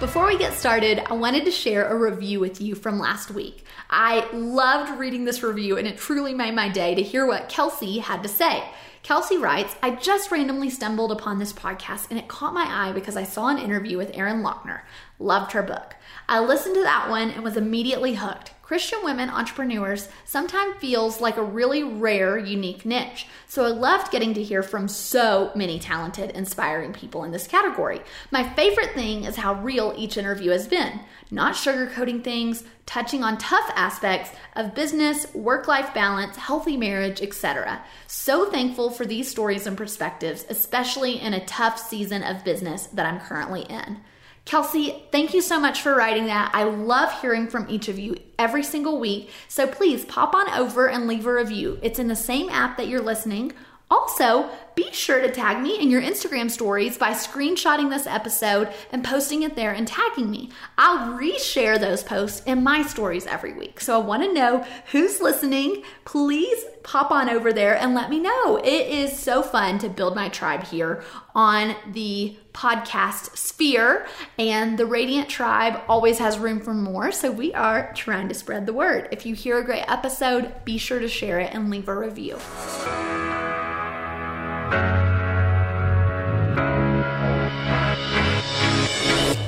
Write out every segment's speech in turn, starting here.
Before we get started, I wanted to share a review with you from last week. I loved reading this review and it truly made my day to hear what Kelsey had to say. Kelsey writes, I just randomly stumbled upon this podcast and it caught my eye because I saw an interview with Erin Loechner. Loved her book. I listened to that one and was immediately hooked. Christian women entrepreneurs sometimes feels like a really rare, unique niche. So I loved getting to hear from so many talented, inspiring people in this category. My favorite thing is how real each interview has been. Not sugarcoating things, touching on tough aspects of business, work-life balance, healthy marriage, etc. So thankful for these stories and perspectives, especially in a tough season of business that I'm currently in. Kelsey, thank you so much for writing that. I love hearing from each of you every single week. So please pop on over and leave a review. It's in the same app that you're listening. Also, be sure to tag me in your Instagram stories by screenshotting this episode and posting it there and tagging me. I'll reshare those posts in my stories every week. So I want to know who's listening. Please pop on over there and let me know. It is so fun to build my tribe here on the podcast sphere, and the Radiant Tribe always has room for more. So we are trying to spread the word. If you hear a great episode, be sure to share it and leave a review.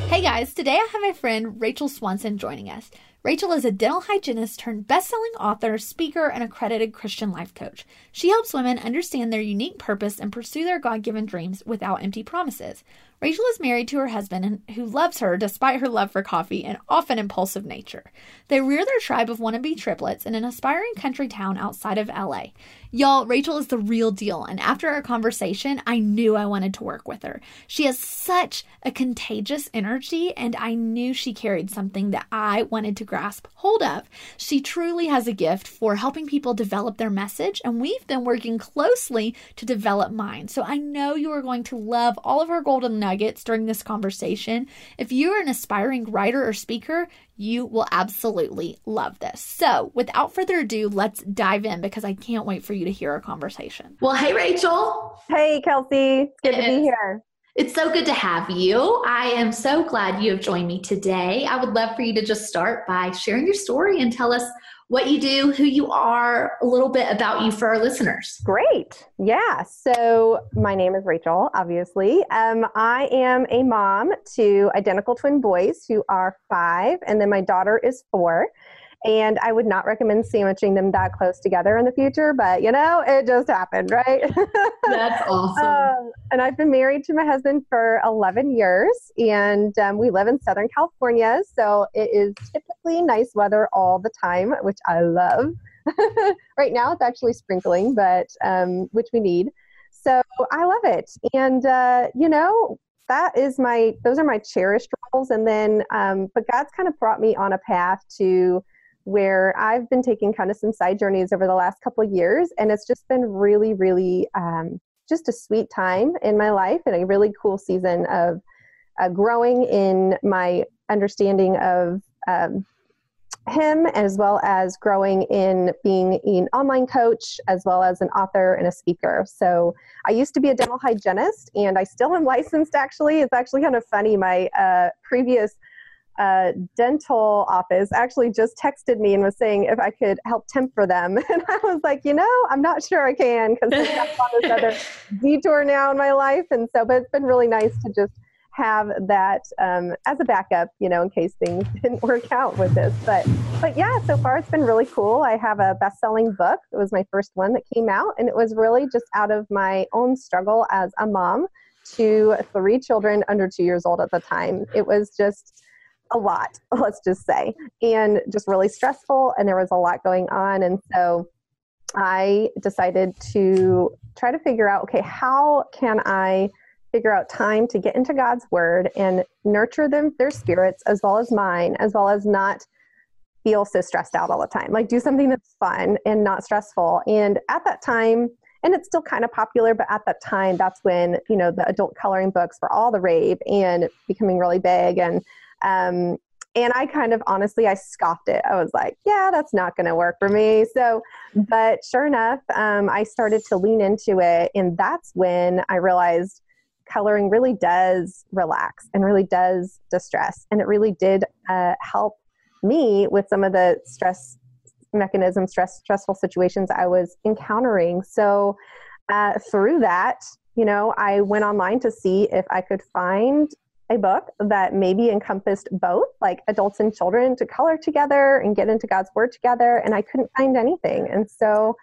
Hey guys, today I have my friend Rachel Swanson joining us. Rachel is a dental hygienist turned best-selling author, speaker, and accredited Christian life coach. She helps women understand their unique purpose and pursue their God-given dreams without empty promises. Rachel is married to her husband who loves her despite her love for coffee and often impulsive nature. They rear their tribe of wannabe triplets in an aspiring country town outside of LA. Y'all, Rachel is the real deal, and after our conversation, I knew I wanted to work with her. She has such a contagious energy, and I knew she carried something that I wanted to grasp hold of. She truly has a gift for helping people develop their message, and we've been working closely to develop mine. So I know you are going to love all of her golden nuggets during this conversation. If you're an aspiring writer or speaker, you will absolutely love this. So, without further ado, let's dive in because I can't wait for you to hear our conversation. Well, hey, Rachel. Hey, Kelsey. Good to be here. It's so good to have you. I am so glad you have joined me today. I would love for you to just start by sharing your story and tell us what you do, who you are, a little bit about you for our listeners. Great. Yeah. So, my name is Rachel, obviously. Um, I am a mom to identical twin boys who are five, and then my daughter is four. And I would not recommend sandwiching them that close together in the future, but you know, it just happened, right? That's awesome. um, and I've been married to my husband for 11 years, and um, we live in Southern California. So it is typically nice weather all the time, which I love. right now, it's actually sprinkling, but um, which we need. So I love it. And, uh, you know, that is my, those are my cherished roles. And then, um, but God's kind of brought me on a path to, where I've been taking kind of some side journeys over the last couple years, and it's just been really, really um, just a sweet time in my life and a really cool season of uh, growing in my understanding of um, him as well as growing in being an online coach as well as an author and a speaker. So i used to be a dental hygienist and i still am licensed actually. It's actually kind of funny. My uh, previous uh, dental office actually just texted me and was saying if I could help temp for them. And I was like, you know, I'm not sure I can because I've got this other detour now in my life. And so, but it's been really nice to just have that um, as a backup, you know, in case things didn't work out with this. But, but yeah, so far it's been really cool. I have a best-selling book. It was my first one that came out, and it was really just out of my own struggle as a mom to three children under two years old at the time. It was just a lot, let's just say, and just really stressful. And there was a lot going on. And so I decided to try to figure out okay, how can I figure out time to get into God's word and nurture them, their spirits, as well as mine, as well as not feel so stressed out all the time. Like do something that's fun and not stressful. And at that time, and it's still kind of popular, but at that time, that's when, you know, the adult coloring books were all the rave and becoming really big. And, um, and I kind of honestly, I scoffed it. I was like, yeah, that's not going to work for me. So, but sure enough, um, I started to lean into it. And that's when I realized coloring really does relax and really does distress. And it really did uh, help me with some of the stress mechanisms, stress, stressful situations I was encountering. So, uh, through that, you know, I went online to see if I could find a book that maybe encompassed both, like adults and children, to color together and get into God's Word together. And I couldn't find anything. And so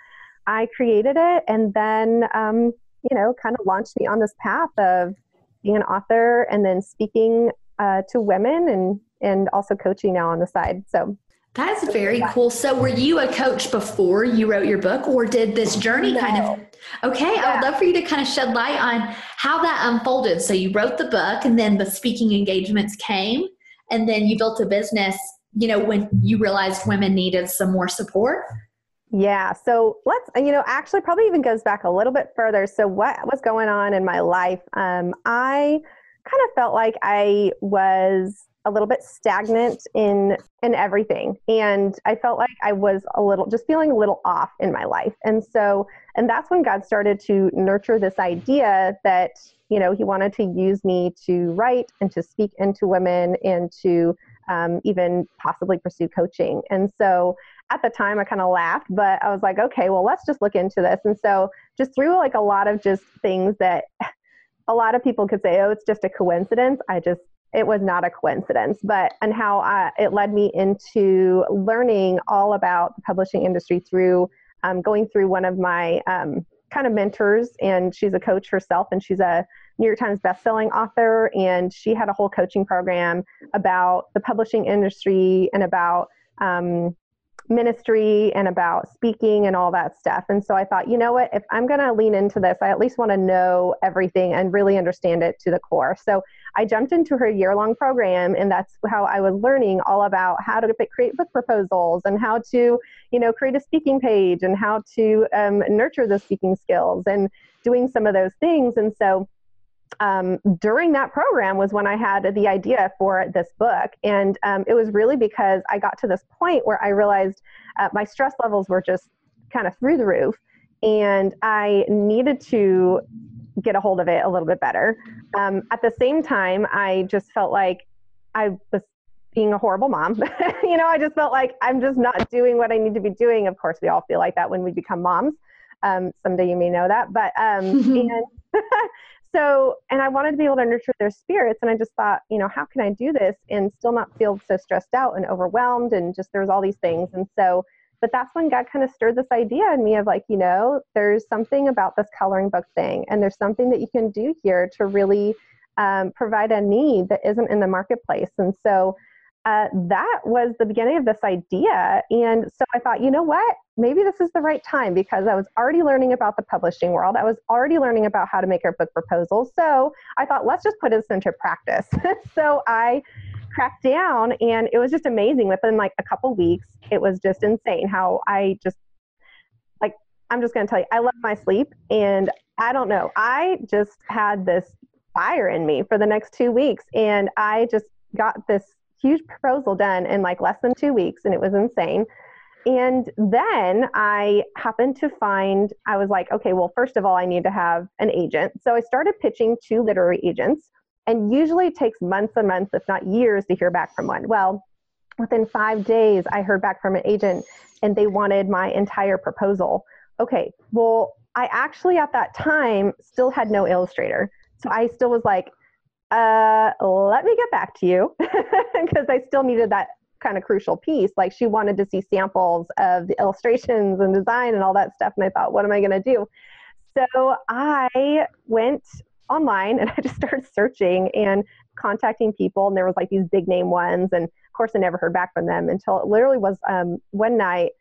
I created it and then, um, you know, kind of launched me on this path of being an author and then speaking uh, to women and, and also coaching now on the side. So that's very cool. So, were you a coach before you wrote your book, or did this journey no. kind of? Okay, yeah. I would love for you to kind of shed light on how that unfolded. So, you wrote the book, and then the speaking engagements came, and then you built a business. You know, when you realized women needed some more support. Yeah. So let's, you know, actually probably even goes back a little bit further. So what was going on in my life? Um, I kind of felt like I was a little bit stagnant in in everything. And i felt like i was a little just feeling a little off in my life. And so and that's when god started to nurture this idea that you know he wanted to use me to write and to speak into women and to um, even possibly pursue coaching. And so at the time i kind of laughed but i was like okay well let's just look into this. And so just through like a lot of just things that a lot of people could say oh it's just a coincidence. I just it was not a coincidence, but and how I, it led me into learning all about the publishing industry through um, going through one of my um, kind of mentors, and she's a coach herself, and she's a New York Times bestselling author, and she had a whole coaching program about the publishing industry and about um, ministry and about speaking and all that stuff. And so I thought, you know what, if I'm going to lean into this, I at least want to know everything and really understand it to the core. So I jumped into her year long program, and that's how I was learning all about how to create book proposals and how to, you know, create a speaking page and how to um, nurture the speaking skills and doing some of those things. And so um, during that program was when I had the idea for this book. And um, it was really because I got to this point where I realized uh, my stress levels were just kind of through the roof. And I needed to get a hold of it a little bit better. Um, at the same time, I just felt like I was being a horrible mom. you know, I just felt like I'm just not doing what I need to be doing. Of course, we all feel like that when we become moms. Um, someday you may know that, but um, and so and i wanted to be able to nurture their spirits and i just thought you know how can i do this and still not feel so stressed out and overwhelmed and just there's all these things and so but that's when god kind of stirred this idea in me of like you know there's something about this coloring book thing and there's something that you can do here to really um, provide a need that isn't in the marketplace and so uh, that was the beginning of this idea. And so I thought, you know what? Maybe this is the right time because I was already learning about the publishing world. I was already learning about how to make our book proposals. So I thought, let's just put this into practice. so I cracked down and it was just amazing. Within like a couple weeks, it was just insane how I just, like, I'm just going to tell you, I love my sleep. And I don't know, I just had this fire in me for the next two weeks. And I just got this huge proposal done in like less than two weeks, and it was insane. And then I happened to find, I was like, okay, well, first of all, I need to have an agent. So I started pitching to literary agents, and usually it takes months and months, if not years, to hear back from one. Well, within five days, I heard back from an agent, and they wanted my entire proposal. Okay, well, I actually at that time still had no illustrator. So I still was like, uh, let me get back to you because I still needed that kind of crucial piece. Like she wanted to see samples of the illustrations and design and all that stuff. And I thought, what am I going to do? So I went online and I just started searching and contacting people. And there was like these big name ones. And of course, I never heard back from them until it literally was um, one night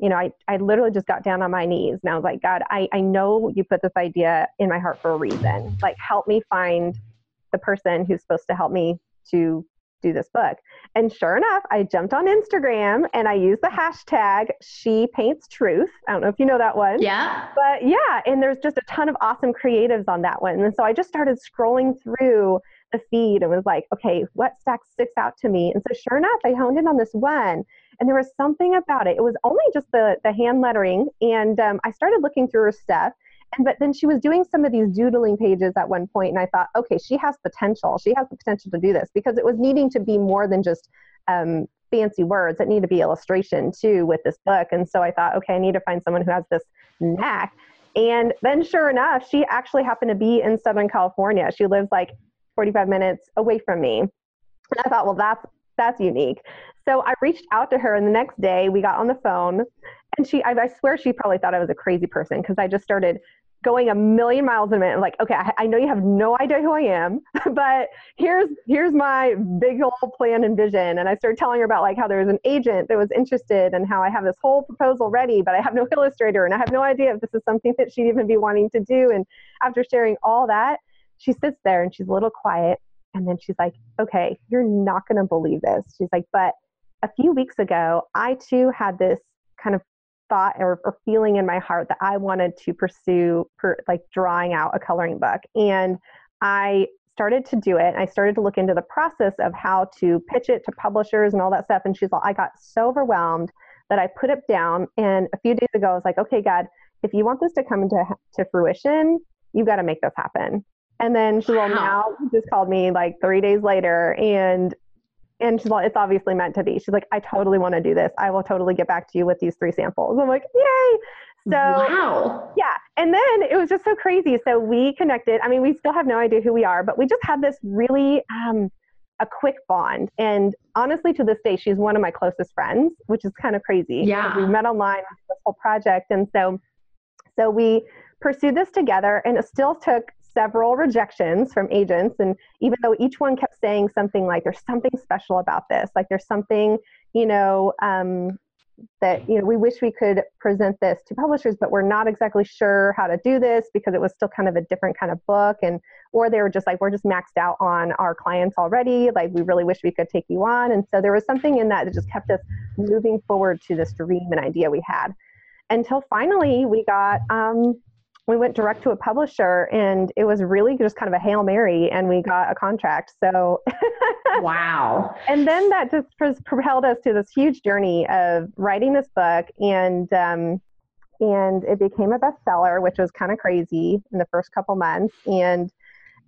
you know, I, I literally just got down on my knees and I was like, God, I, I know you put this idea in my heart for a reason. Like, help me find the person who's supposed to help me to do this book. And sure enough, I jumped on Instagram and I used the hashtag She Paints Truth. I don't know if you know that one. Yeah. But yeah, and there's just a ton of awesome creatives on that one. And so I just started scrolling through the feed and was like, okay, what stack sticks out to me? And so sure enough, I honed in on this one and there was something about it. It was only just the, the hand lettering. And um, I started looking through her stuff. And but then she was doing some of these doodling pages at one point, and I thought, okay, she has potential. She has the potential to do this because it was needing to be more than just um, fancy words. It needed to be illustration too with this book. And so I thought, okay, I need to find someone who has this knack. And then, sure enough, she actually happened to be in Southern California. She lives like 45 minutes away from me. And I thought, well, that's that's unique. So I reached out to her, and the next day we got on the phone, and she, I, I swear, she probably thought I was a crazy person because I just started going a million miles a minute. I'm like, okay, I, I, know you have no idea who I am, but here's here's my big old plan and vision. And I started telling her about like how there was an agent that was interested and how I have this whole proposal ready, but I have no illustrator and I have no idea if this is something that she'd even be wanting to do. And after sharing all that, she sits there and she's a little quiet. And then she's like, okay, you're not going to believe this. She's like, but a few weeks ago, I too had this kind of thought or, or feeling in my heart that I wanted to pursue per, like drawing out a coloring book. And I started to do it. I started to look into the process of how to pitch it to publishers and all that stuff. And she's like, I got so overwhelmed that I put it down. And a few days ago, I was like, okay, God, if you want this to come into to fruition, you've got to make this happen. And then she wow. now just called me like three days later and and she's like, it's obviously meant to be. She's like, I totally want to do this. I will totally get back to you with these three samples. I'm like, yay. So wow. Yeah. And then it was just so crazy. So we connected. I mean, we still have no idea who we are, but we just had this really um, a quick bond. And honestly, to this day, she's one of my closest friends, which is kind of crazy. Yeah. We met online this whole project. And so so we pursued this together and it still took several rejections from agents. And even though each one kept saying something like, there's something special about this, like there's something, you know, um, that you know we wish we could present this to publishers but we're not exactly sure how to do this because it was still kind of a different kind of book and or they were just like we're just maxed out on our clients already like we really wish we could take you on and so there was something in that that just kept us moving forward to this dream and idea we had until finally we got um, we went direct to a publisher and it was really just kind of a hail mary and we got a contract so wow. And then that just propelled us to this huge journey of writing this book and um, and it became a bestseller which was kind of crazy in the first couple months and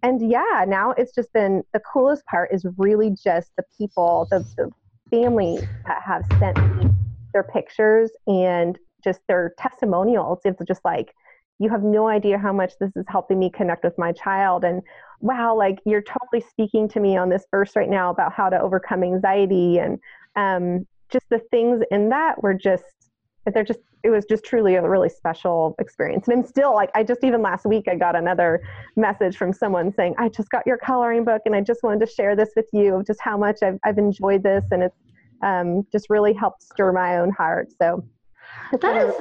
and yeah now it's just been the coolest part is really just the people the, the family that have sent me their pictures and just their testimonials. It's just like you have no idea how much this is helping me connect with my child. And wow like you're totally speaking to me on this verse right now about how to overcome anxiety. And um, just the things in that were just they're just it was just truly a really special experience. And i'm still like i just even last week i got another message from someone saying i just got your coloring book and i just wanted to share this with you of just how much i've, I've enjoyed this. And it's um, just really helped stir my own heart. So that is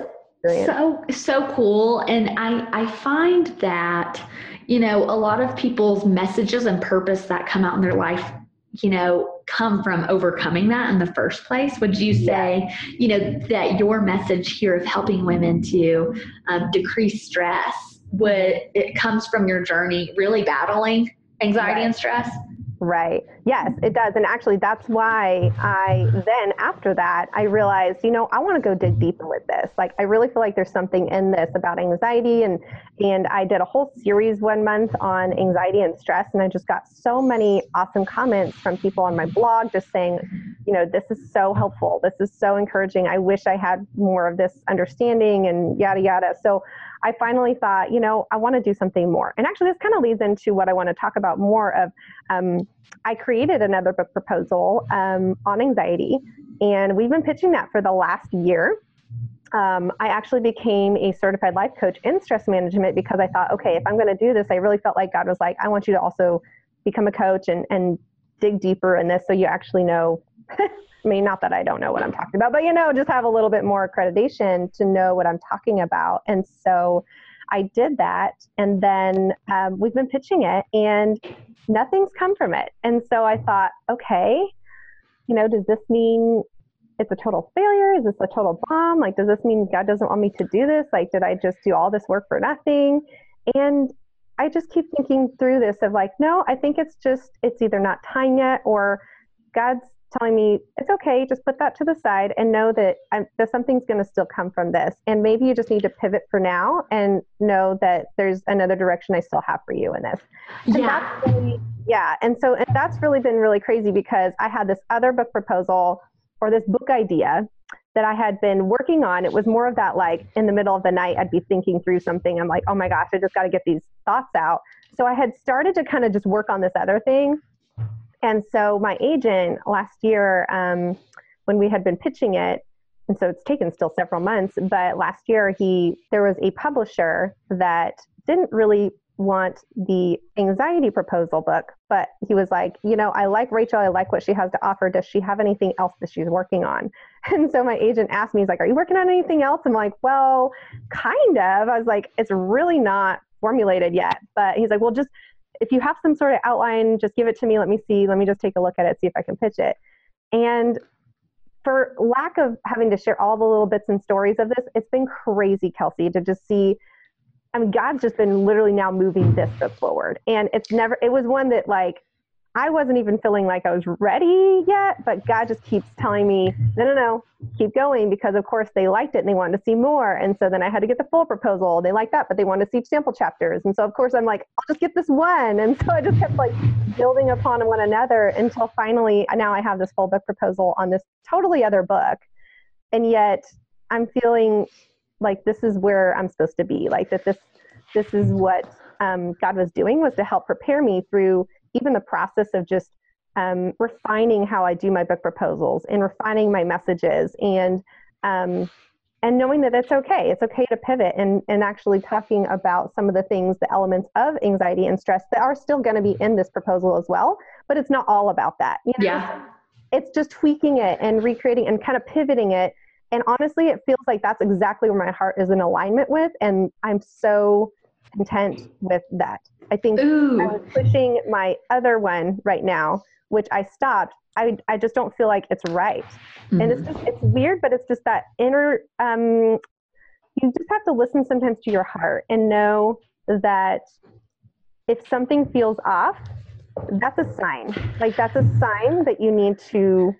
experience. So so cool, and I I find that you know a lot of people's messages and purpose that come out in their life you know come from overcoming that in the first place would you say you know that your message here of helping women to um, decrease stress would it comes from your journey really battling anxiety right. and stress Right. Yes, it does. And actually, that's why I then, after that, I realized, you know, I want to go dig deeper with this. Like, I really feel like there's something in this about anxiety. And, and I did a whole series one month on anxiety and stress. And I just got so many awesome comments from people on my blog just saying, you know, this is so helpful. This is so encouraging. I wish I had more of this understanding and yada, yada. So I finally thought, you know, I want to do something more. And actually, this kind of leads into what I want to talk about more of. Um, I created another book proposal um, on anxiety, and we've been pitching that for the last year. Um, I actually became a certified life coach in stress management because I thought, okay, if I'm going to do this, I really felt like God was like, I want you to also become a coach and, and dig deeper in this so you actually know I mean, not that I don't know what I'm talking about, but you know, just have a little bit more accreditation to know what I'm talking about. And so I did that. And then um, we've been pitching it and nothing's come from it. And so I thought, okay, you know, does this mean it's a total failure? Is this a total bomb? Like, does this mean God doesn't want me to do this? Like, did I just do all this work for nothing? And I just keep thinking through this of like, no, I think it's just, it's either not time yet or God's telling me it's okay just put that to the side and know that, I'm, that something's going to still come from this and maybe you just need to pivot for now and know that there's another direction i still have for you in this and yeah really, yeah and so and that's really been really crazy because i had this other book proposal or this book idea that I had been working on. It was more of that like in the middle of the night, I'd be thinking through something. I'm like, oh my gosh, I just got to get these thoughts out. So I had started to kind of just work on this other thing. And so my agent last year, um, when we had been pitching it, and so it's taken still several months, but last year he there was a publisher that didn't really want the anxiety proposal book, but he was like, you know, I like Rachel, I like what she has to offer. Does she have anything else that she's working on? And so my agent asked me, he's like, Are you working on anything else? I'm like, Well, kind of. I was like, It's really not formulated yet. But he's like, Well, just if you have some sort of outline, just give it to me. Let me see. Let me just take a look at it, see if I can pitch it. And for lack of having to share all the little bits and stories of this, it's been crazy, Kelsey, to just see. I mean, God's just been literally now moving this book forward. And it's never, it was one that like I wasn't even feeling like I was ready yet, but God just keeps telling me, no, no, no, keep going because, of course, they liked it and they wanted to see more. And so then I had to get the full proposal. They liked that, but they wanted to see sample chapters. And so, of course, I'm like, I'll just get this one. And so I just kept like building upon one another until finally now I have this full book proposal on this totally other book. And yet I'm feeling like this is where I'm supposed to be, like that this, this is what um, God was doing was to help prepare me through even the process of just um, refining how I do my book proposals and refining my messages and um, and knowing that it's okay. It's okay to pivot and, and actually talking about some of the things, the elements of anxiety and stress that are still going to be in this proposal as well. But it's not all about that. You know? Yeah. It's just tweaking it and recreating and kind of pivoting it. And honestly, it feels like that's exactly where my heart is in alignment with. And I'm so content with that. I think Ooh. I'm pushing my other one right now, which I stopped. I, I just don't feel like it's right. Mm-hmm. And it's mm-hmm. just, it's weird, but it's just that inner, um, you just have to listen sometimes to your heart and know that if something feels off, that's a sign. Like that's a sign that you need to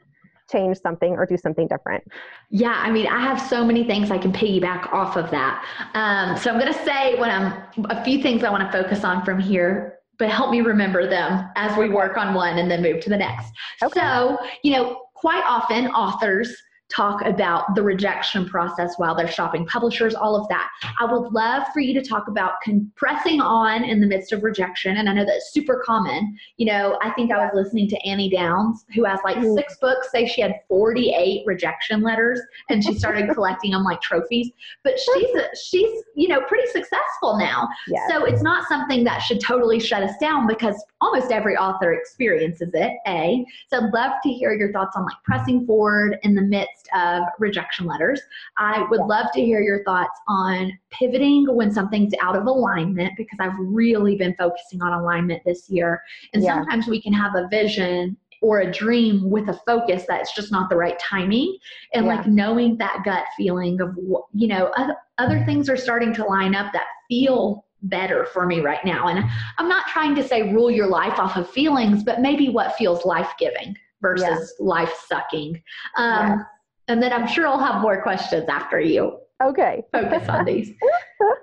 change something or do something different? Yeah, I mean, I have so many things I can piggyback off of that. Um, so I'm going to say what I'm a few things I want to focus on from here, but help me remember them as we work on one and then move to the next. Okay. So, you know, quite often authors talk about the rejection process while they're shopping publishers, all of that. I would love for you to talk about compressing on in the midst of rejection. And I know that's super common. You know, I think I was listening to Annie Downs, who has like six books, say she had 48 rejection letters and she started collecting them like trophies. But she's, she's, you know, pretty successful now. Yes. So it's not something that should totally shut us down because almost every author experiences it, A. So I'd love to hear your thoughts on like pressing forward in the midst of rejection letters. I would love to hear your thoughts on pivoting when something's out of alignment because I've really been focusing on alignment this year. And yeah. sometimes we can have a vision or a dream with a focus that's just not the right timing and yeah. like knowing that gut feeling of you know other, other things are starting to line up that feel better for me right now and i'm not trying to say rule your life off of feelings but maybe what feels life-giving versus yeah. life sucking um, and then I'm sure I'll have more questions after you. Okay. Focus on these.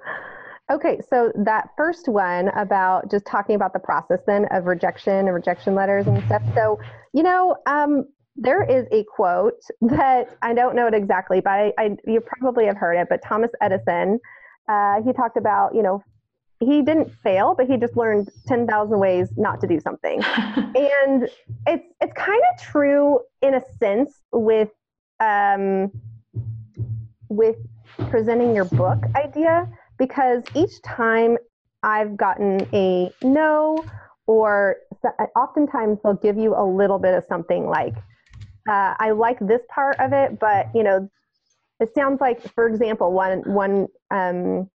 okay, so that first one about just talking about the process then of rejection and rejection letters and stuff. So, you know, um, there is a quote that I don't know it exactly, but I, I you probably have heard it. But Thomas Edison, uh, he talked about, you know, he didn't fail, but he just learned 10,000 ways not to do something. and it's it's kind of true in a sense with um, with presenting your book idea because each time I've gotten a no, or oftentimes they'll give you a little bit of something like, uh, I like this part of it, but you know, it sounds like, for example, one one um,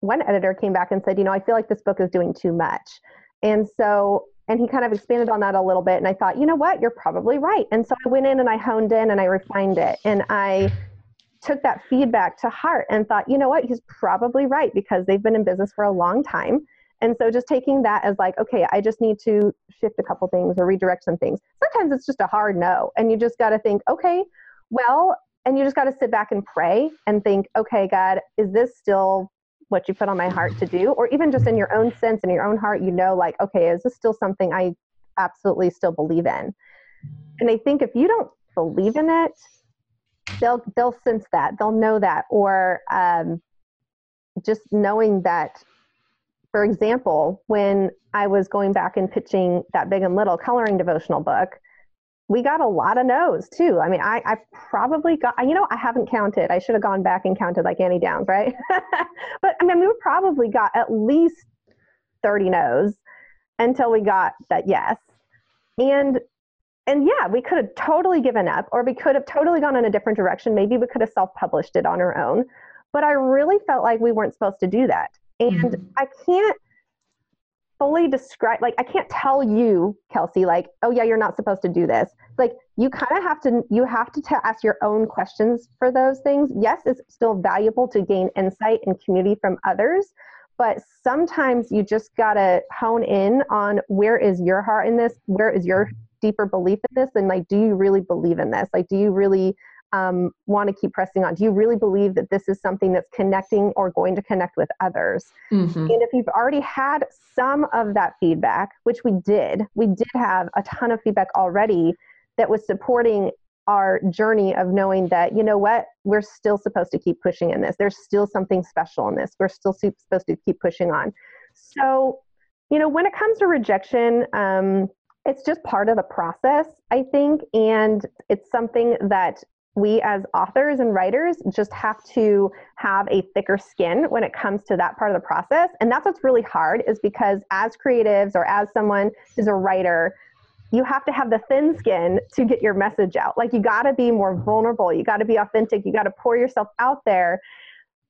one editor came back and said, you know, I feel like this book is doing too much, and so and he kind of expanded on that a little bit, and I thought, you know what, you're probably right, and so I went in and I honed in and I refined it, and I took that feedback to heart and thought, you know what, he's probably right because they've been in business for a long time. And so just taking that as like, okay, I just need to shift a couple things or redirect some things. Sometimes it's just a hard no. And you just got to think, okay, well, and you just got to sit back and pray and think, okay, God, is this still what you put on my heart to do? Or even just in your own sense, in your own heart, you know, like, okay, is this still something I absolutely still believe in? And I think if you don't believe in it, they'll they'll sense that they'll know that or um, just knowing that for example when i was going back and pitching that big and little coloring devotional book we got a lot of no's too i mean i, I probably got you know i haven't counted i should have gone back and counted like annie downs right but i mean we probably got at least 30 no's until we got that yes and and yeah, we could have totally given up, or we could have totally gone in a different direction. Maybe we could have self published it on our own. But I really felt like we weren't supposed to do that. And mm-hmm. I can't fully describe, like, I can't tell you, Kelsey, like, oh, yeah, you're not supposed to do this. Like, you kind of have to, you have to t- ask your own questions for those things. Yes, it's still valuable to gain insight and community from others. But sometimes you just got to hone in on where is your heart in this? Where is your deeper belief in this and like do you really believe in this like do you really um, want to keep pressing on do you really believe that this is something that's connecting or going to connect with others mm-hmm. and if you've already had some of that feedback which we did we did have a ton of feedback already that was supporting our journey of knowing that you know what we're still supposed to keep pushing in this there's still something special in this we're still supposed to keep pushing on so you know when it comes to rejection um, it's just part of the process, I think. And it's something that we as authors and writers just have to have a thicker skin when it comes to that part of the process. And that's what's really hard is because as creatives or as someone who's a writer, you have to have the thin skin to get your message out. Like you got to be more vulnerable. You got to be authentic. You got to pour yourself out there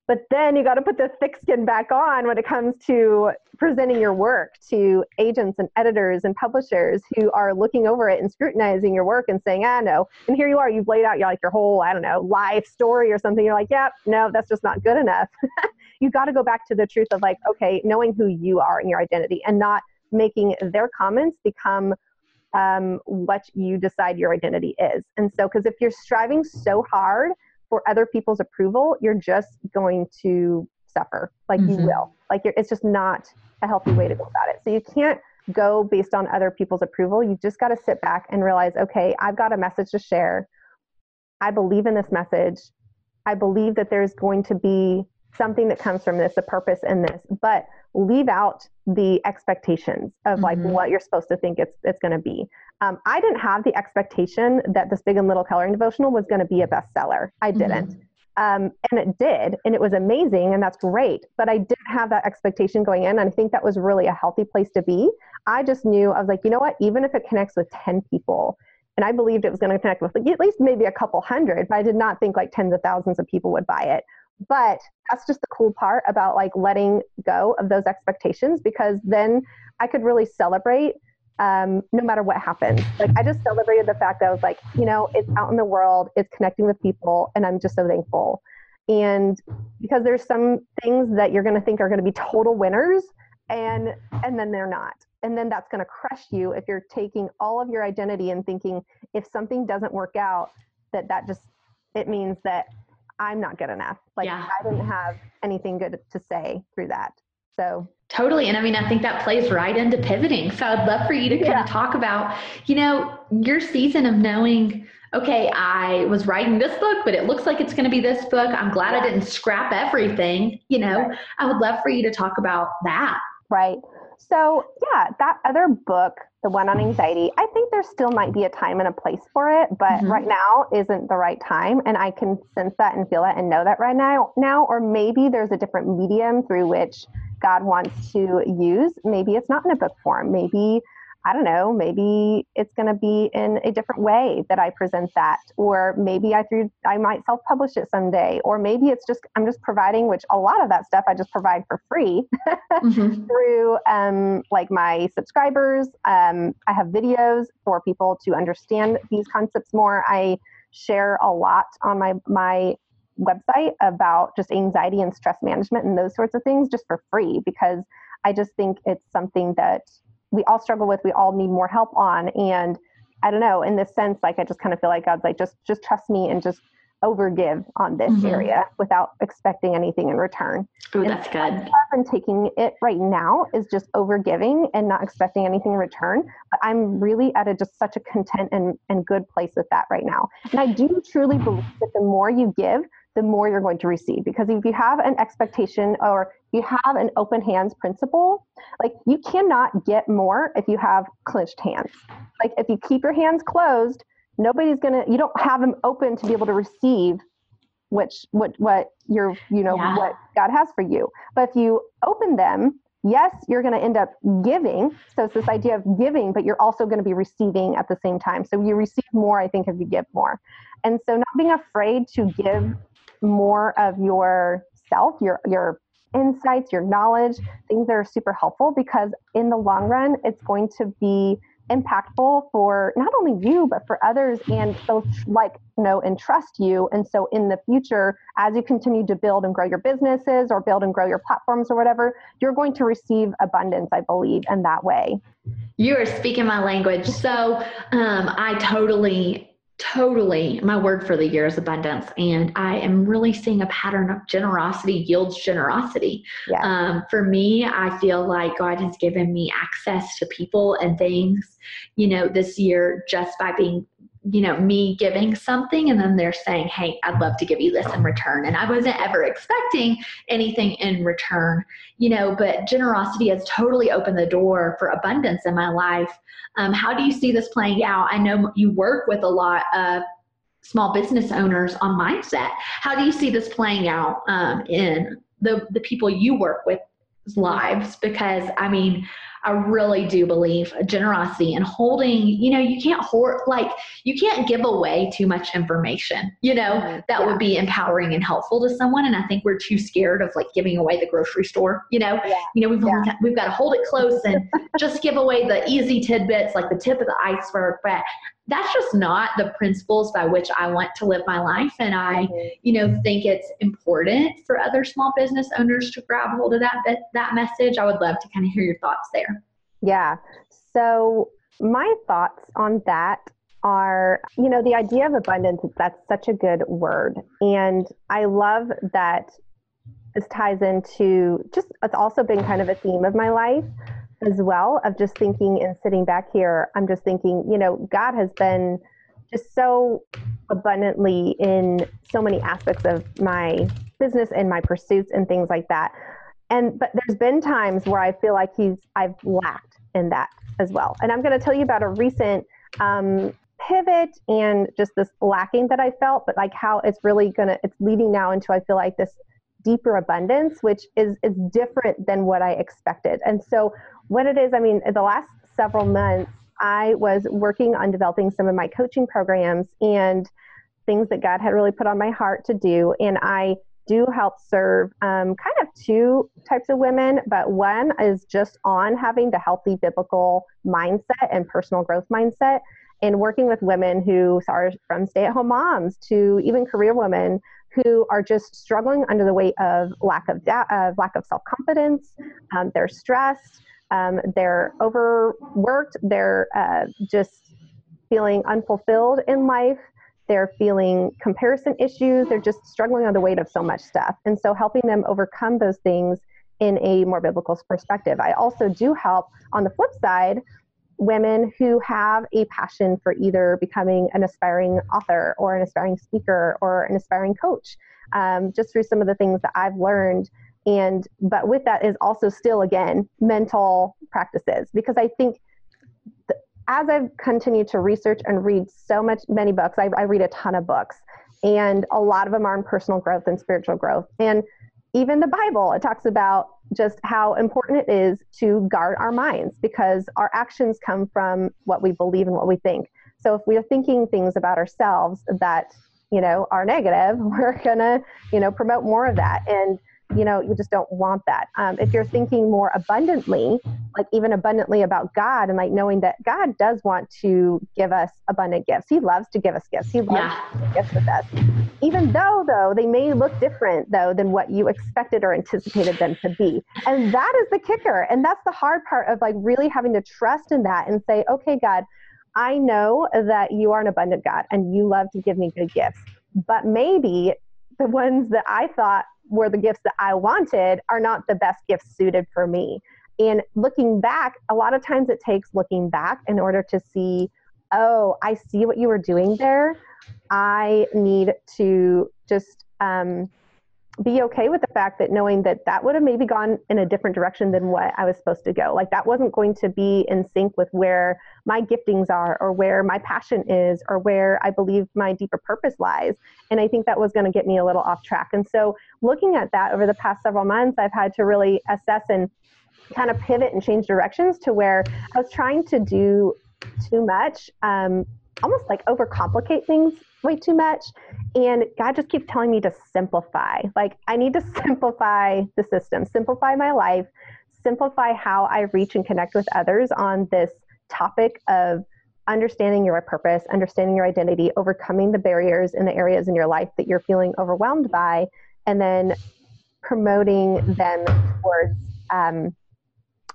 but then you got to put the thick skin back on when it comes to presenting your work to agents and editors and publishers who are looking over it and scrutinizing your work and saying, ah, no. And here you are, you've laid out your, like your whole, I don't know, life story or something. You're like, yeah, no, that's just not good enough. you got to go back to the truth of like, okay, knowing who you are and your identity and not making their comments become um, what you decide your identity is. And so, because if you're striving so hard for other people's approval, you're just going to suffer. Like mm-hmm. you will. Like it's just not a healthy way to go about it. So you can't go based on other people's approval. You just got to sit back and realize, okay, I've got a message to share. I believe in this message. I believe that there's going to be something that comes from this, a purpose in this, but leave out the expectations of like mm-hmm. what you're supposed to think it's it's going to be. Um, I didn't have the expectation that this big and little coloring devotional was going to be a bestseller. I mm-hmm. didn't. Mm-hmm. Um, and it did, and it was amazing, and that's great. But I didn't have that expectation going in, and I think that was really a healthy place to be. I just knew I was like, you know what? Even if it connects with ten people, and I believed it was going to connect with like, at least maybe a couple hundred, but I did not think like tens of thousands of people would buy it. But that's just the cool part about like letting go of those expectations because then I could really celebrate um, no matter what happens. Like I just celebrated the fact that I was like, you know, it's out in the world, it's connecting with people, and I'm just so thankful. And because there's some things that you're going to think are going to be total winners, and and then they're not. And then that's going to crush you if you're taking all of your identity and thinking if something doesn't work out, that that just it means that I'm not good enough. Like yeah. I didn't have anything good to say through that. So Totally. And I mean, I think that plays right into pivoting. So I'd love for you to kind yeah. of talk about, you know, your season of knowing, okay, I was writing this book, but it looks like it's going to be this book. I'm glad yeah. I didn't scrap everything. You know, right. I would love for you to talk about that. Right. So, yeah, that other book, the one on anxiety, I think there still might be a time and a place for it, but mm-hmm. right now isn't the right time. And I can sense that and feel that and know that right now. Now, or maybe there's a different medium through which God wants to use. Maybe it's not in a book form. Maybe I don't know, maybe it's going to be in a different way that I present that, or maybe I through I might self-publish it someday, or maybe it's just I'm just providing, which a lot of that stuff I just provide for free mm-hmm. through um, like my subscribers. Um, I have videos for people to understand these concepts more. I share a lot on my my website about just anxiety and stress management and those sorts of things just for free because I just think it's something that we all struggle with, we all need more help on. And I don't know, in this sense, like I just kind of feel like God's like, just just trust me and just overgive on this mm-hmm. area without expecting anything in return. Oh, that's good. And taking it right now is just overgiving and not expecting anything in return. But I'm really at a just such a content and, and good place with that right now. And I do truly believe that the more you give, the more you're going to receive. Because if you have an expectation or you have an open hands principle, like you cannot get more if you have clenched hands. Like if you keep your hands closed, nobody's gonna. You don't have them open to be able to receive which what what you're you know yeah. what God has for you. But if you open them, yes, you're going to end up giving. So it's this idea of giving, but you're also going to be receiving at the same time. So you receive more, I think, if you give more. And so not being afraid to give more of your self, your your insights, your knowledge, things that are super helpful because in the long run, it's going to be impactful for not only you but for others and so like know and trust you. And so in the future as you continue to build and grow your businesses or build and grow your platforms or whatever you're going to receive abundance i believe in that way. You are speaking my language. So um, i totally totally my word for the year is abundance and i am really seeing a pattern of generosity yields generosity yeah. um, for me i feel like god has given me access to people and things you know this year just by being you know, me giving something and then they're saying, Hey, I'd love to give you this in return. And I wasn't ever expecting anything in return, you know, but generosity has totally opened the door for abundance in my life. Um, how do you see this playing out? I know you work with a lot of small business owners on mindset. How do you see this playing out um, in the, the people you work with lives? Because I mean, I really do believe generosity and holding, you know, you can't hoard, like, you can't give away too much information, you know, mm-hmm. that yeah. would be empowering and helpful to someone. And I think we're too scared of like giving away the grocery store, you know, yeah. you know, we've, yeah. got, we've got to hold it close and just give away the easy tidbits, like the tip of the iceberg. But that's just not the principles by which I want to live my life. And I, mm-hmm. you know, think it's important for other small business owners to grab hold of that that message. I would love to kind of hear your thoughts there. Yeah. So my thoughts on that are, you know, the idea of abundance, that's such a good word. And I love that this ties into just, it's also been kind of a theme of my life as well of just thinking and sitting back here. I'm just thinking, you know, God has been just so abundantly in so many aspects of my business and my pursuits and things like that. And but there's been times where I feel like he's I've lacked in that as well. And I'm going to tell you about a recent um, pivot and just this lacking that I felt, but like how it's really going to it's leading now into I feel like this deeper abundance, which is is different than what I expected. And so what it is, I mean, the last several months, I was working on developing some of my coaching programs and things that God had really put on my heart to do. And I do help serve um, kind of two types of women, but one is just on having the healthy biblical mindset and personal growth mindset. And working with women who are from stay at home moms to even career women who are just struggling under the weight of lack of da- uh, lack of self confidence. Um, they're stressed. Um, they're overworked. They're uh, just feeling unfulfilled in life. They're feeling comparison issues. They're just struggling on the weight of so much stuff. And so, helping them overcome those things in a more biblical perspective. I also do help on the flip side women who have a passion for either becoming an aspiring author or an aspiring speaker or an aspiring coach, um, just through some of the things that I've learned. And but with that is also still again mental practices because I think th- as I've continued to research and read so much many books, I, I read a ton of books, and a lot of them are on personal growth and spiritual growth. And even the Bible, it talks about just how important it is to guard our minds because our actions come from what we believe and what we think. So if we are thinking things about ourselves that, you know, are negative, we're to, you know, promote more of that. And you know you just don't want that. Um, if you're thinking more abundantly like even abundantly about god and like knowing that god does want to give us abundant gifts. He loves to give us gifts. He loves yeah. to give gifts with us. Even though though they may look different though than what you expected or anticipated them to be. And that is the kicker. And that's the hard part of like really having to trust in that and say okay god i know that you are an abundant god and you love to give me good gifts. But maybe the ones that I thought were the gifts that I wanted are not the best gifts suited for me. And looking back, a lot of times it takes looking back in order to see, oh, I see what you were doing there. I need to just um, be okay with the fact that knowing that that would have maybe gone in a different direction than what I was supposed to go. Like that wasn't going to be in sync with where my giftings are or where my passion is or where I believe my deeper purpose lies. And I think that was going to get me a little off track. And so looking at that over the past several months, I've had to really assess and kind of pivot and change directions to where I was trying to do too much, um, almost like overcomplicate things way too much. And God just keeps telling me to simplify. Like, I need to simplify the system, simplify my life, simplify how I reach and connect with others on this topic of understanding your purpose, understanding your identity, overcoming the barriers in the areas in your life that you're feeling overwhelmed by, and then promoting them towards um,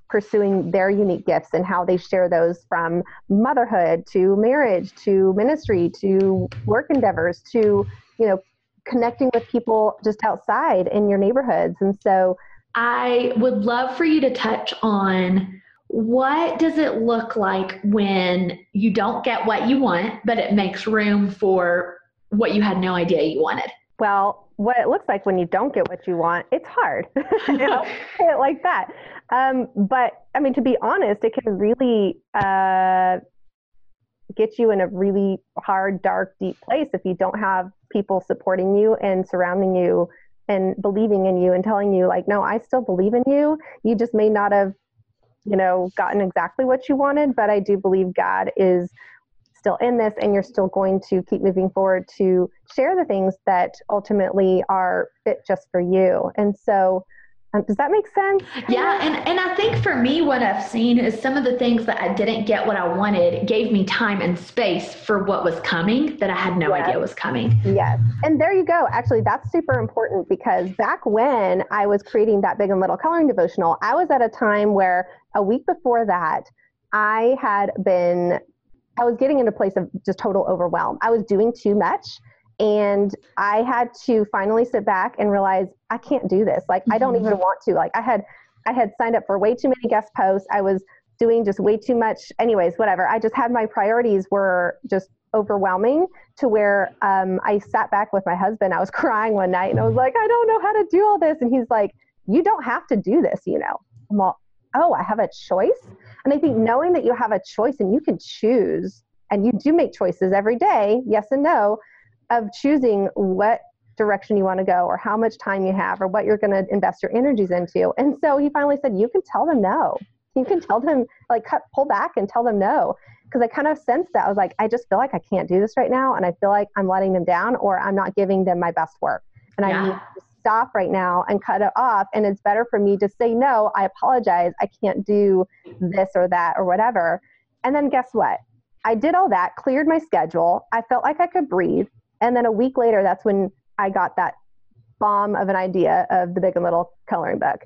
pursuing their unique gifts and how they share those from motherhood to marriage to ministry to work endeavors to you know connecting with people just outside in your neighborhoods and so i would love for you to touch on what does it look like when you don't get what you want but it makes room for what you had no idea you wanted well what it looks like when you don't get what you want, it's hard. you know, like that. Um, but I mean, to be honest, it can really uh, get you in a really hard, dark, deep place if you don't have people supporting you and surrounding you and believing in you and telling you, like, no, I still believe in you. You just may not have, you know, gotten exactly what you wanted, but I do believe God is still in this and you're still going to keep moving forward to share the things that ultimately are fit just for you. And so, um, does that make sense? Yeah, and, and I think for me, what I've seen is some of the things that I didn't get what I wanted gave me time and space for what was coming that I had no yes. idea was coming. Yes. And there you go. Actually, that's super important because back when I was creating that big and little coloring devotional, I was at a time where a week before that, I had been I was getting into a place of just total overwhelm. I was doing too much. And I had to finally sit back and realize I can't do this. Like, mm-hmm. I don't mm-hmm. even want to. Like, I had, I had signed up for way too many guest posts. I was doing just way too much. Anyways, whatever. I just had my priorities were just overwhelming to where um, I sat back with my husband. I was crying one night and I was like, I don't know how to do all this. And he's like, You don't have to do this, you know. I'm all, oh, I have a choice. And I think knowing that you have a choice and you can choose, and you do make choices every day, yes and no, of choosing what direction you want to go or how much time you have or what you're going to invest your energies into. And so he finally said, You can tell them no. You can tell them, like, cut, pull back and tell them no. Because I kind of sensed that. I was like, I just feel like I can't do this right now. And I feel like I'm letting them down or I'm not giving them my best work. And yeah. I need to stop right now and cut it off. And it's better for me to say, no, I apologize. I can't do this or that or whatever. And then guess what? I did all that, cleared my schedule. I felt like I could breathe. And then a week later, that's when I got that bomb of an idea of the big and little coloring book.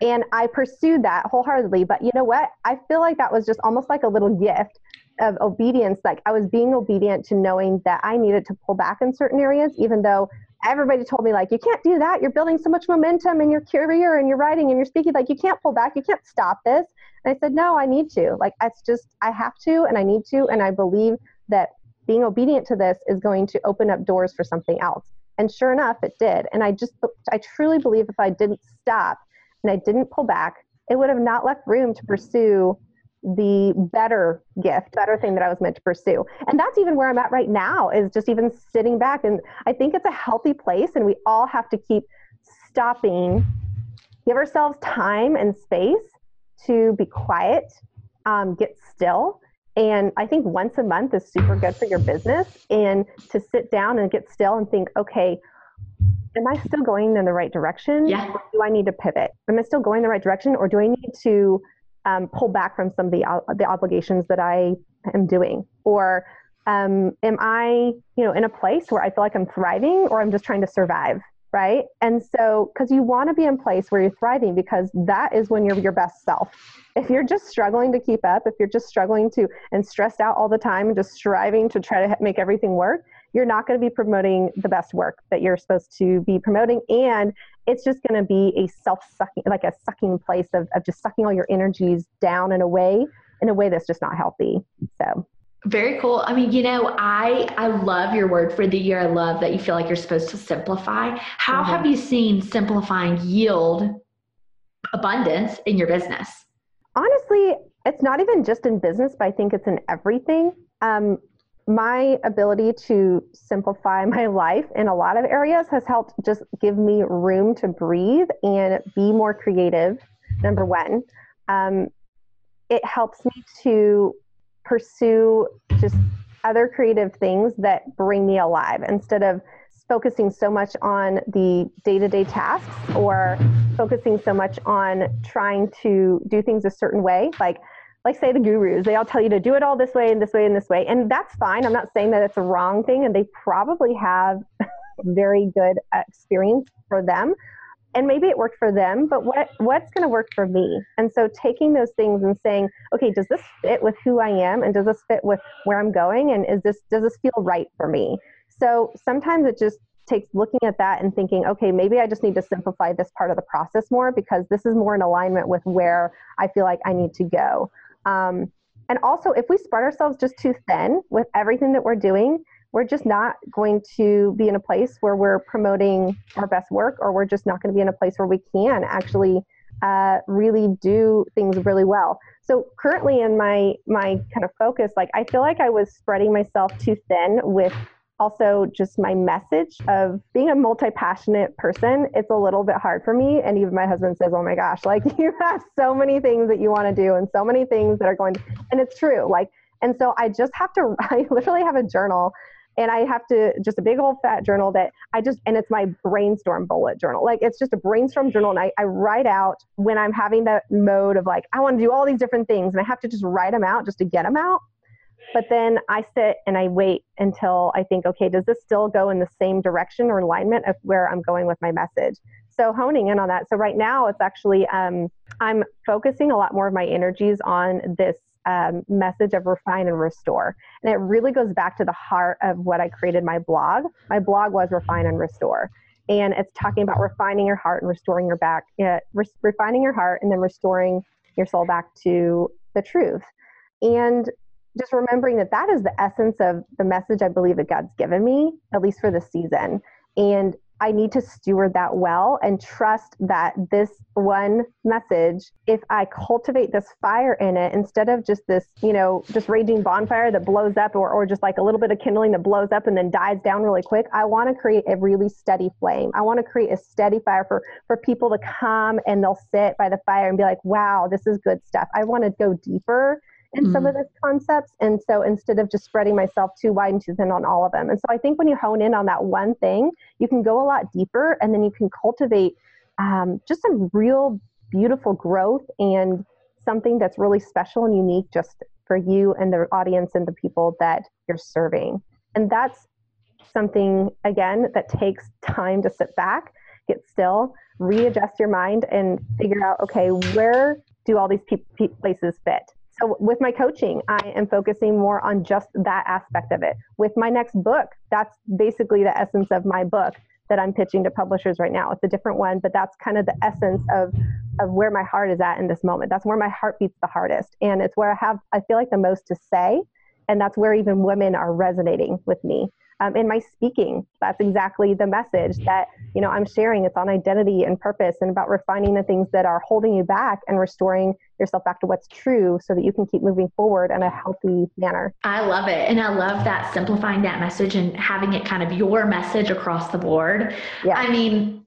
And I pursued that wholeheartedly. But you know what? I feel like that was just almost like a little gift of obedience. Like I was being obedient to knowing that I needed to pull back in certain areas, even though everybody told me like you can't do that you're building so much momentum in your career and your writing and your speaking like you can't pull back you can't stop this and i said no i need to like it's just i have to and i need to and i believe that being obedient to this is going to open up doors for something else and sure enough it did and i just i truly believe if i didn't stop and i didn't pull back it would have not left room to pursue the better gift, better thing that I was meant to pursue. And that's even where I'm at right now is just even sitting back. And I think it's a healthy place, and we all have to keep stopping give ourselves time and space to be quiet, um, get still. And I think once a month is super good for your business. And to sit down and get still and think, okay, am I still going in the right direction? Yeah. Or do I need to pivot? Am I still going in the right direction, or do I need to um, pull back from some of the the obligations that I am doing? Or um, am I, you know, in a place where I feel like I'm thriving, or I'm just trying to survive? Right? And so, because you want to be in place where you're thriving, because that is when you're your best self. If you're just struggling to keep up, if you're just struggling to and stressed out all the time and just striving to try to make everything work, you're not going to be promoting the best work that you're supposed to be promoting. And it's just going to be a self sucking, like a sucking place of, of just sucking all your energies down in a way, in a way that's just not healthy. So, very cool. I mean, you know, I I love your word for the year. I love that you feel like you're supposed to simplify. How mm-hmm. have you seen simplifying yield abundance in your business? Honestly, it's not even just in business, but I think it's in everything. Um, my ability to simplify my life in a lot of areas has helped just give me room to breathe and be more creative. Number one, um, it helps me to pursue just other creative things that bring me alive instead of focusing so much on the day-to-day tasks or focusing so much on trying to do things a certain way. Like like say the gurus they all tell you to do it all this way and this way and this way and that's fine. I'm not saying that it's a wrong thing and they probably have very good experience for them and maybe it worked for them but what what's going to work for me? And so taking those things and saying okay does this fit with who i am? And does this fit with where i'm going? And is this does this feel right for me? So sometimes it just takes looking at that and thinking okay maybe i just need to simplify this part of the process more because this is more in alignment with where i feel like i need to go. Um, and also if we spread ourselves just too thin with everything that we're doing we're just not going to be in a place where we're promoting our best work, or we're just not going to be in a place where we can actually uh, really do things really well. So currently, in my my kind of focus, like I feel like I was spreading myself too thin with also just my message of being a multi-passionate person it's a little bit hard for me and even my husband says oh my gosh like you have so many things that you want to do and so many things that are going to, and it's true like and so i just have to i literally have a journal and I have to just a big old fat journal that I just and it's my brainstorm bullet journal. Like it's just a brainstorm journal and I, I write out when I'm having that mode of like I want to do all these different things and I have to just write them out just to get them out. But then I sit and I wait until I think, okay, does this still go in the same direction or alignment of where I'm going with my message? So honing in on that. So right now it's actually um, I'm focusing a lot more of my energies on this um, message of refine and restore. And it really goes back to the heart of what I created my blog. My blog was refine and restore. And it's talking about refining your heart and restoring your back, uh, re- refining your heart and then restoring your soul back to the truth. And just remembering that that is the essence of the message I believe that God's given me, at least for this season. And I need to steward that well and trust that this one message, if I cultivate this fire in it instead of just this, you know, just raging bonfire that blows up or, or just like a little bit of kindling that blows up and then dies down really quick, I want to create a really steady flame. I want to create a steady fire for, for people to come and they'll sit by the fire and be like, wow, this is good stuff. I want to go deeper in mm-hmm. some of those concepts. And so instead of just spreading myself too wide and too thin on all of them. And so I think when you hone in on that one thing, you can go a lot deeper and then you can cultivate um, just some real beautiful growth and something that's really special and unique just for you and the audience and the people that you're serving. And that's something, again, that takes time to sit back, get still, readjust your mind, and figure out okay, where do all these pe- places fit? So with my coaching, I am focusing more on just that aspect of it. With my next book, that's basically the essence of my book that I'm pitching to publishers right now. It's a different one, but that's kind of the essence of of where my heart is at in this moment. That's where my heart beats the hardest, and it's where I have I feel like the most to say, and that's where even women are resonating with me um, in my speaking. That's exactly the message that you know I'm sharing. It's on identity and purpose, and about refining the things that are holding you back and restoring yourself back to what's true, so that you can keep moving forward in a healthy manner. I love it, and I love that simplifying that message and having it kind of your message across the board. Yeah. I mean,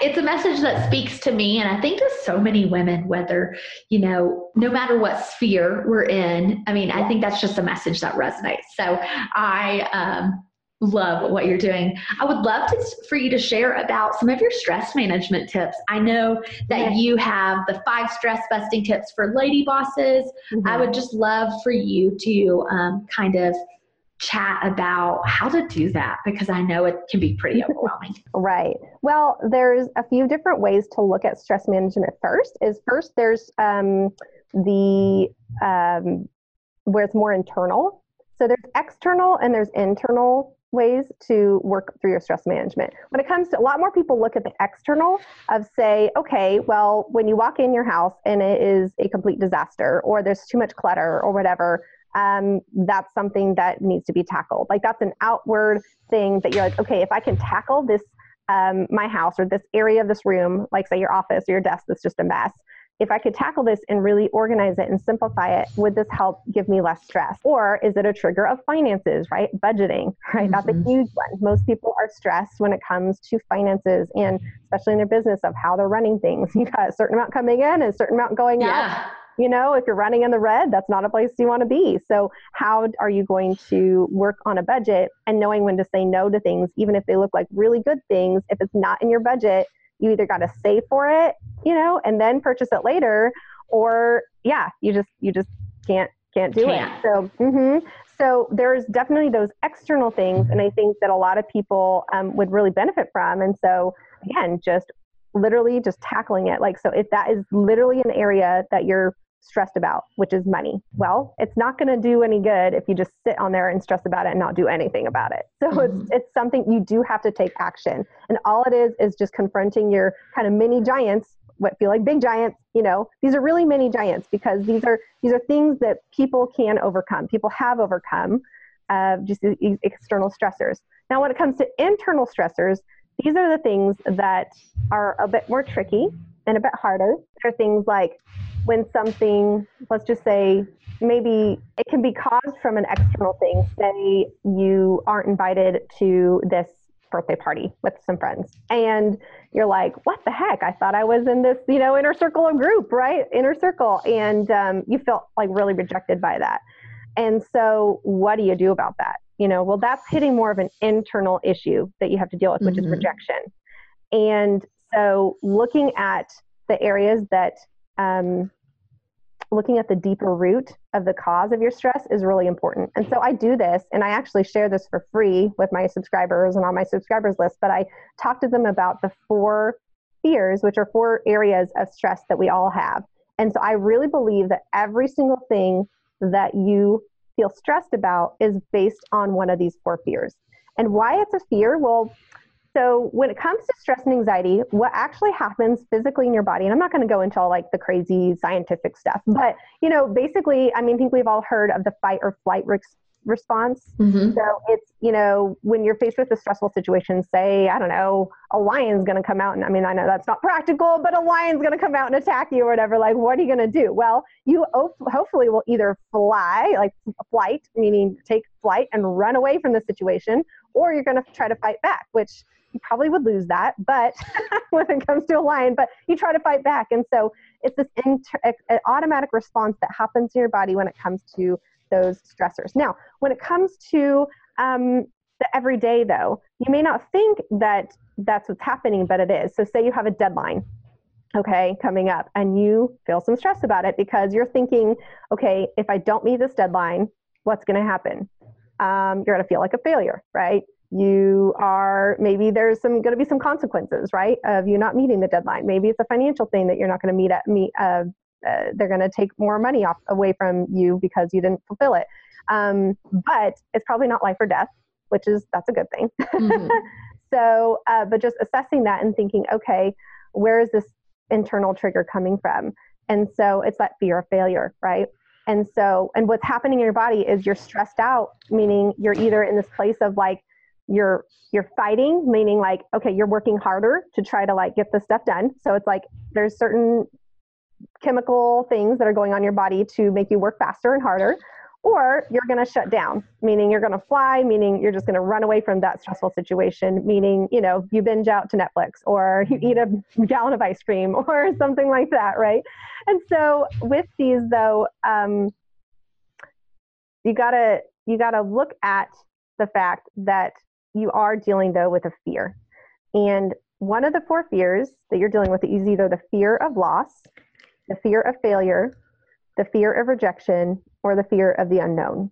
it's a message that speaks to me and i think to so many women whether you know no matter what sphere we're in i mean i think that's just a message that resonates so i um, love what you're doing i would love to, for you to share about some of your stress management tips i know that yeah. you have the five stress busting tips for lady bosses mm-hmm. i would just love for you to um, kind of chat about how to do that because I know it can be pretty overwhelming. right. Well, there's a few different ways to look at stress management first. Is first there's um, the um, where it's more internal. So there's external and there's internal ways to work through your stress management. When it comes to a lot more people look at the external of say, okay, well, when you walk in your house and it is a complete disaster or there's too much clutter or whatever, um, that's something that needs to be tackled. Like that's an outward thing that you're like, okay, if I can tackle this, um, my house or this area of this room, like say your office or your desk that's just a mess, if I could tackle this and really organize it and simplify it, would this help give me less stress? Or is it a trigger of finances, right? Budgeting, right? Mm-hmm. That's a mm-hmm. huge one. Most people are stressed when it comes to finances and especially in their business of how they're running things. You got a certain amount coming in and a certain amount going yeah. out you know, if you're running in the red, that's not a place you want to be. So, how are you going to work on a budget and knowing when to say no to things, even if they look like really good things? If it's not in your budget, you either got to save for it, you know, and then purchase it later, or yeah, you just you just can't can't do can't. it. So, mm-hmm. so there's definitely those external things, and I think that a lot of people um, would really benefit from. And so, again, just literally just tackling it. Like, so if that is literally an area that you're stressed about, which is money. Well, it's not going to do any good if you just sit on there and stress about it and not do anything about it. So mm-hmm. it's it's something you do have to take action. And all it is is just confronting your kind of mini giants, what feel like big giants, you know. These are really mini giants because these are these are things that people can overcome. People have overcome uh, just external stressors. Now, when it comes to internal stressors, these are the things that are a bit more tricky and a bit harder. There are things like when something, let's just say, maybe it can be caused from an external thing. Say you aren't invited to this birthday party with some friends and you're like what the heck? I thought i was in this you know inner circle of group right? Inner circle. And um, you felt like really rejected by that. And so what do you do about that? You know well that's hitting more of an internal issue that you have to deal with which mm-hmm. is rejection. And so looking at the areas that um, looking at the deeper root of the cause of your stress is really important. And so I do this, and I actually share this for free with my subscribers and on my subscribers list, but I talk to them about the four fears, which are four areas of stress that we all have. And so I really believe that every single thing that you feel stressed about is based on one of these four fears. And why it's a fear? Well, so when it comes to stress and anxiety, what actually happens physically in your body, and I'm not going to go into all like the crazy scientific stuff, but you know, basically, I mean, I think we've all heard of the fight or flight re- response. Mm-hmm. So it's, you know, when you're faced with a stressful situation, say, I don't know, a lion's going to come out and I mean, I know that's not practical, but a lion's going to come out and attack you or whatever. Like, what are you going to do? Well, you hopefully will either fly, like flight, meaning take flight and run away from the situation, or you're going to try to fight back, which you probably would lose that, but when it comes to a lion, but you try to fight back. And so it's this inter- automatic response that happens in your body when it comes to those stressors. Now, when it comes to um, the everyday, though, you may not think that that's what's happening, but it is. So, say you have a deadline, okay, coming up, and you feel some stress about it because you're thinking, okay, if I don't meet this deadline, what's going to happen? Um, you're going to feel like a failure, right? you are maybe there's some going to be some consequences right of you not meeting the deadline. Maybe it's a financial thing that you're not going to meet at meet uh, uh, they're going to take more money off away from you because you didn't fulfill it. Um, but it's probably not life or death which is that's a good thing. Mm-hmm. so uh, but just assessing that and thinking okay where is this internal trigger coming from? And so it's that fear of failure right and so and what's happening in your body is you're stressed out meaning you're either in this place of like you're you're fighting meaning like okay you're working harder to try to like get this stuff done. So it's like there's certain chemical things that are going on your body to make you work faster and harder or you're going to shut down meaning you're going to fly meaning you're just going to run away from that stressful situation meaning you know you binge out to netflix or you eat a gallon of ice cream or something like that right? And so with these though um, you got to you got to look at the fact that you are dealing though with a fear. And one of the four fears that you're dealing with is either the fear of loss the fear of failure the fear of rejection or the fear of the unknown.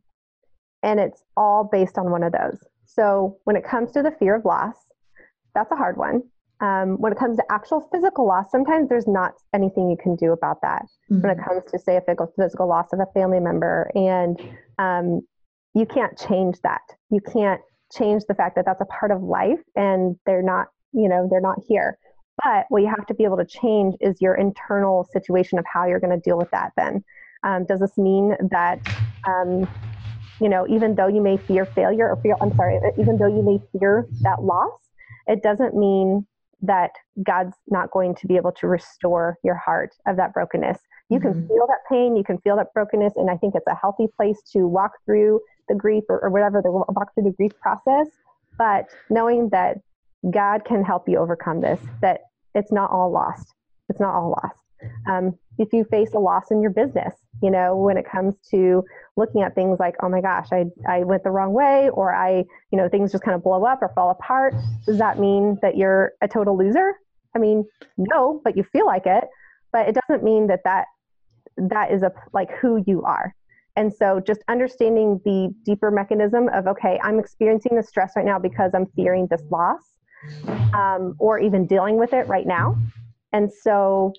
And it's all based on one of those. So when it comes to the fear of loss, that's a hard one. Um, when it comes to actual physical loss, sometimes there's not anything you can do about that. Mm-hmm. When it comes to, say, a physical loss of a family member, and um, you can't change that. You can't change the fact that that's a part of life, and they're not, you know, they're not here. But what you have to be able to change is your internal situation of how you're going to deal with that. Then, um, does this mean that, um, you know, even though you may fear failure or fear, I'm sorry, even though you may fear that loss, it doesn't mean that God's not going to be able to restore your heart of that brokenness. You mm-hmm. can feel that pain, you can feel that brokenness, and I think it's a healthy place to walk through the grief or, or whatever, the walk through the grief process. But knowing that God can help you overcome this, that it's not all lost. It's not all lost. Um, if you face a loss in your business, you know, when it comes to looking at things like, oh my gosh, I, I went the wrong way, or I, you know, things just kind of blow up or fall apart, does that mean that you're a total loser? I mean, no, but you feel like it. But it doesn't mean that that, that is a, like who you are. And so just understanding the deeper mechanism of, okay, I'm experiencing the stress right now because I'm fearing this loss um, or even dealing with it right now. And so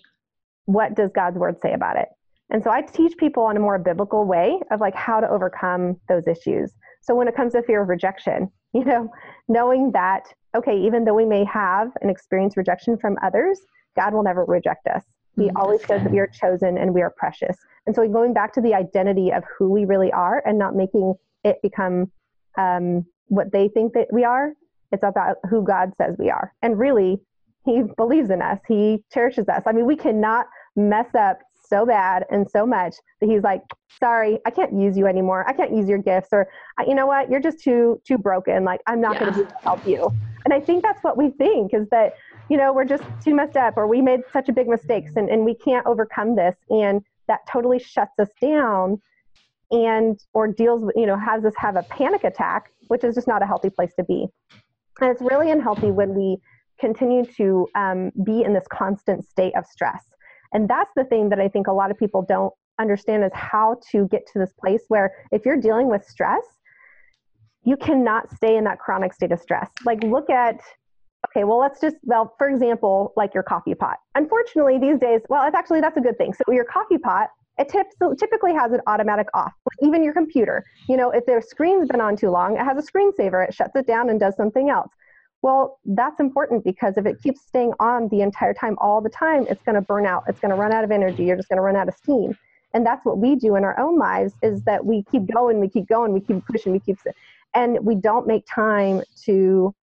what does God's word say about it? And so I teach people in a more biblical way of like how to overcome those issues. So when it comes to fear of rejection, you know, knowing that, okay, even though we may have and experience rejection from others, God will never reject us. He mm-hmm. always says that we are chosen and we are precious. And so going back to the identity of who we really are and not making it become um, what they think that we are, it's about who God says we are. And really, He believes in us, He cherishes us. I mean, we cannot mess up so bad and so much that he's like sorry i can't use you anymore. I can't use your gifts or you know what? You're just too too broken. Like i'm not yeah. going to help you. And i think that's what we think is that you know we're just too messed up or we made such a big mistakes and, and we can't overcome this. And that totally shuts us down and or deals with you know has us have a panic attack which is just not a healthy place to be. And it's really unhealthy when we continue to um, be in this constant state of stress and that's the thing that I think a lot of people don't understand is how to get to this place where if you're dealing with stress, you cannot stay in that chronic state of stress. Like, look at, okay, well, let's just, well, for example, like your coffee pot. Unfortunately, these days, well, it's actually, that's a good thing. So, your coffee pot, it tips, typically has an automatic off. Even your computer, you know, if their screen's been on too long, it has a screensaver. It shuts it down and does something else. Well, that's important because if it keeps staying on the entire time, all the time, it's going to burn out. It's going to run out of energy. You're just going to run out of steam. And that's what we do in our own lives is that we keep going, we keep going, we keep pushing, we keep, and we don't make time to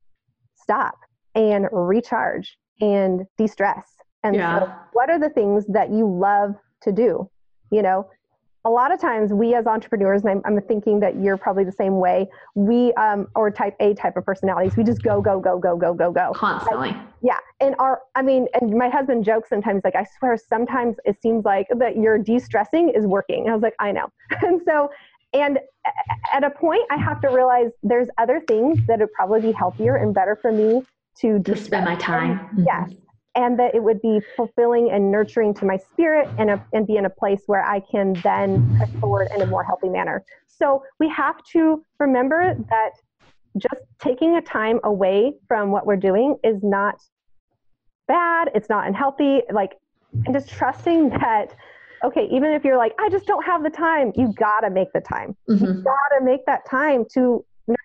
stop and recharge and de-stress. And yeah. so what are the things that you love to do? You know, a lot of times we as entrepreneurs and I'm, I'm, thinking that you're probably the same way we um, or type a type of personalities we just go go go go go go go. Constantly. Like, yeah and our i mean and my husband jokes sometimes like i swear sometimes it seems like that your de-stressing is working. And i was like i know. And so and at a point i have to realize there's other things that would probably be healthier and better for me to, to spend my time. Mm-hmm. yes and that it would be fulfilling and nurturing to my spirit and, a, and be in a place where I can then push forward in a more healthy manner. So we have to remember that just taking a time away from what we're doing is not bad, it's not unhealthy, like, and just trusting that okay, even if you're like, I just don't have the time, you gotta make the time. Mm-hmm. You gotta make that time to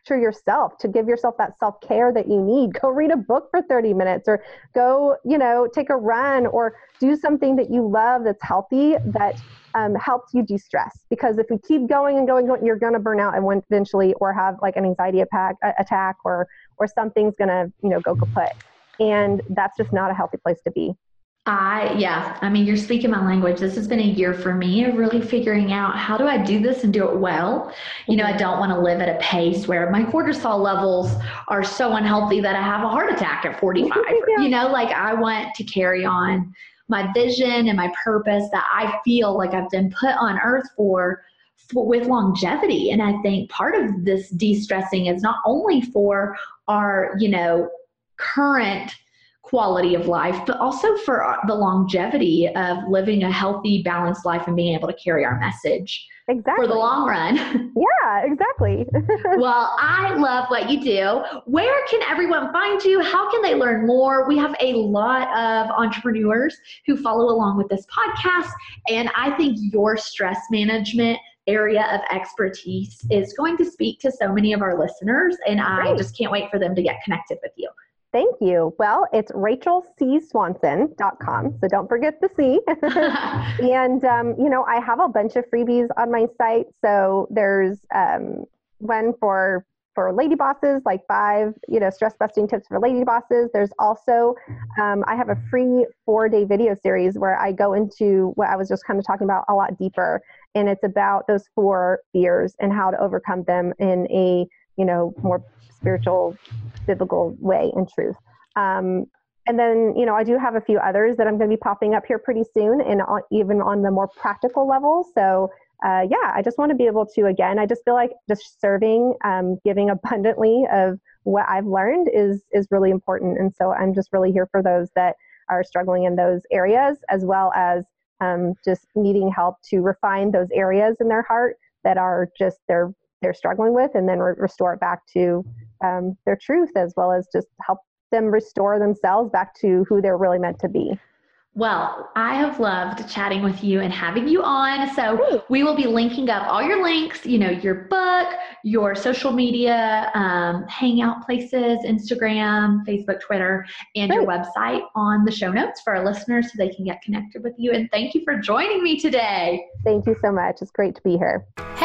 nurture yourself to give yourself that self-care that you need. Go read a book for 30 minutes or go you know take a run or do something that you love that's healthy that um, helps you de-stress. Because if you keep going and going, going you're going to burn out and eventually or have like an anxiety attack, attack or or something's going to you know go kaput. And that's just not a healthy place to be I, yeah, I mean, you're speaking my language. This has been a year for me of really figuring out how do I do this and do it well. You know, I don't want to live at a pace where my cortisol levels are so unhealthy that I have a heart attack at 45. yeah. You know, like I want to carry on my vision and my purpose that I feel like I've been put on earth for, for with longevity. And I think part of this de stressing is not only for our, you know, current quality of life, but also for uh, the longevity of living a healthy, balanced life and being able to carry our message exactly. for the long run. Yeah, exactly. well, I love what you do. Where can everyone find you? How can they learn more? We have a lot of entrepreneurs who follow along with this podcast, and I think your stress management area of expertise is going to speak to so many of our listeners, and I just can't wait for them to get connected with you. Thank you. Well, it's rachelcswanson.com. So don't forget the C. and, um, you know, I have a bunch of freebies on my site. So there's um, one for for lady bosses, like five, you know, stress busting tips for lady bosses. There's also, um, I have a free four day video series where I go into what I was just kind of talking about a lot deeper. And it's about those four fears and how to overcome them in a, you know, more spiritual, biblical way and truth. Um, and then, you know, I do have a few others that I'm going to be popping up here pretty soon, and on, even on the more practical level. So, uh, yeah, I just want to be able to, again, I just feel like just serving, um, giving abundantly of what I've learned is is really important. And so, I'm just really here for those that are struggling in those areas, as well as um, just needing help to refine those areas in their heart that are just they're they're struggling with, and then re- restore it back to um, their truth as well as just help them restore themselves back to who they're really meant to be. Well, I have loved chatting with you and having you on. So we will be linking up all your links, you know, your book, your social media, um, hangout places, Instagram, Facebook, Twitter, and Great. your website on the show notes for our listeners so they can get connected with you. And thank you for joining me today. Thank you so much. It's great to be here.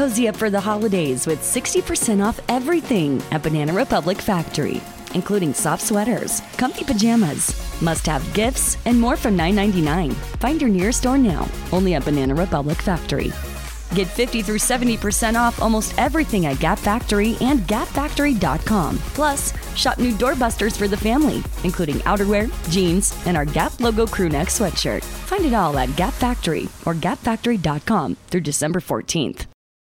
Cozy up for the holidays with 60% off everything at Banana Republic Factory, including soft sweaters, comfy pajamas, must have gifts, and more from $9.99. Find your nearest store now, only at Banana Republic Factory. Get 50 through 70% off almost everything at Gap Factory and gapfactory.com. Plus, shop new doorbusters for the family, including outerwear, jeans, and our Gap logo crewneck sweatshirt. Find it all at Gap Factory or gapfactory.com through December 14th.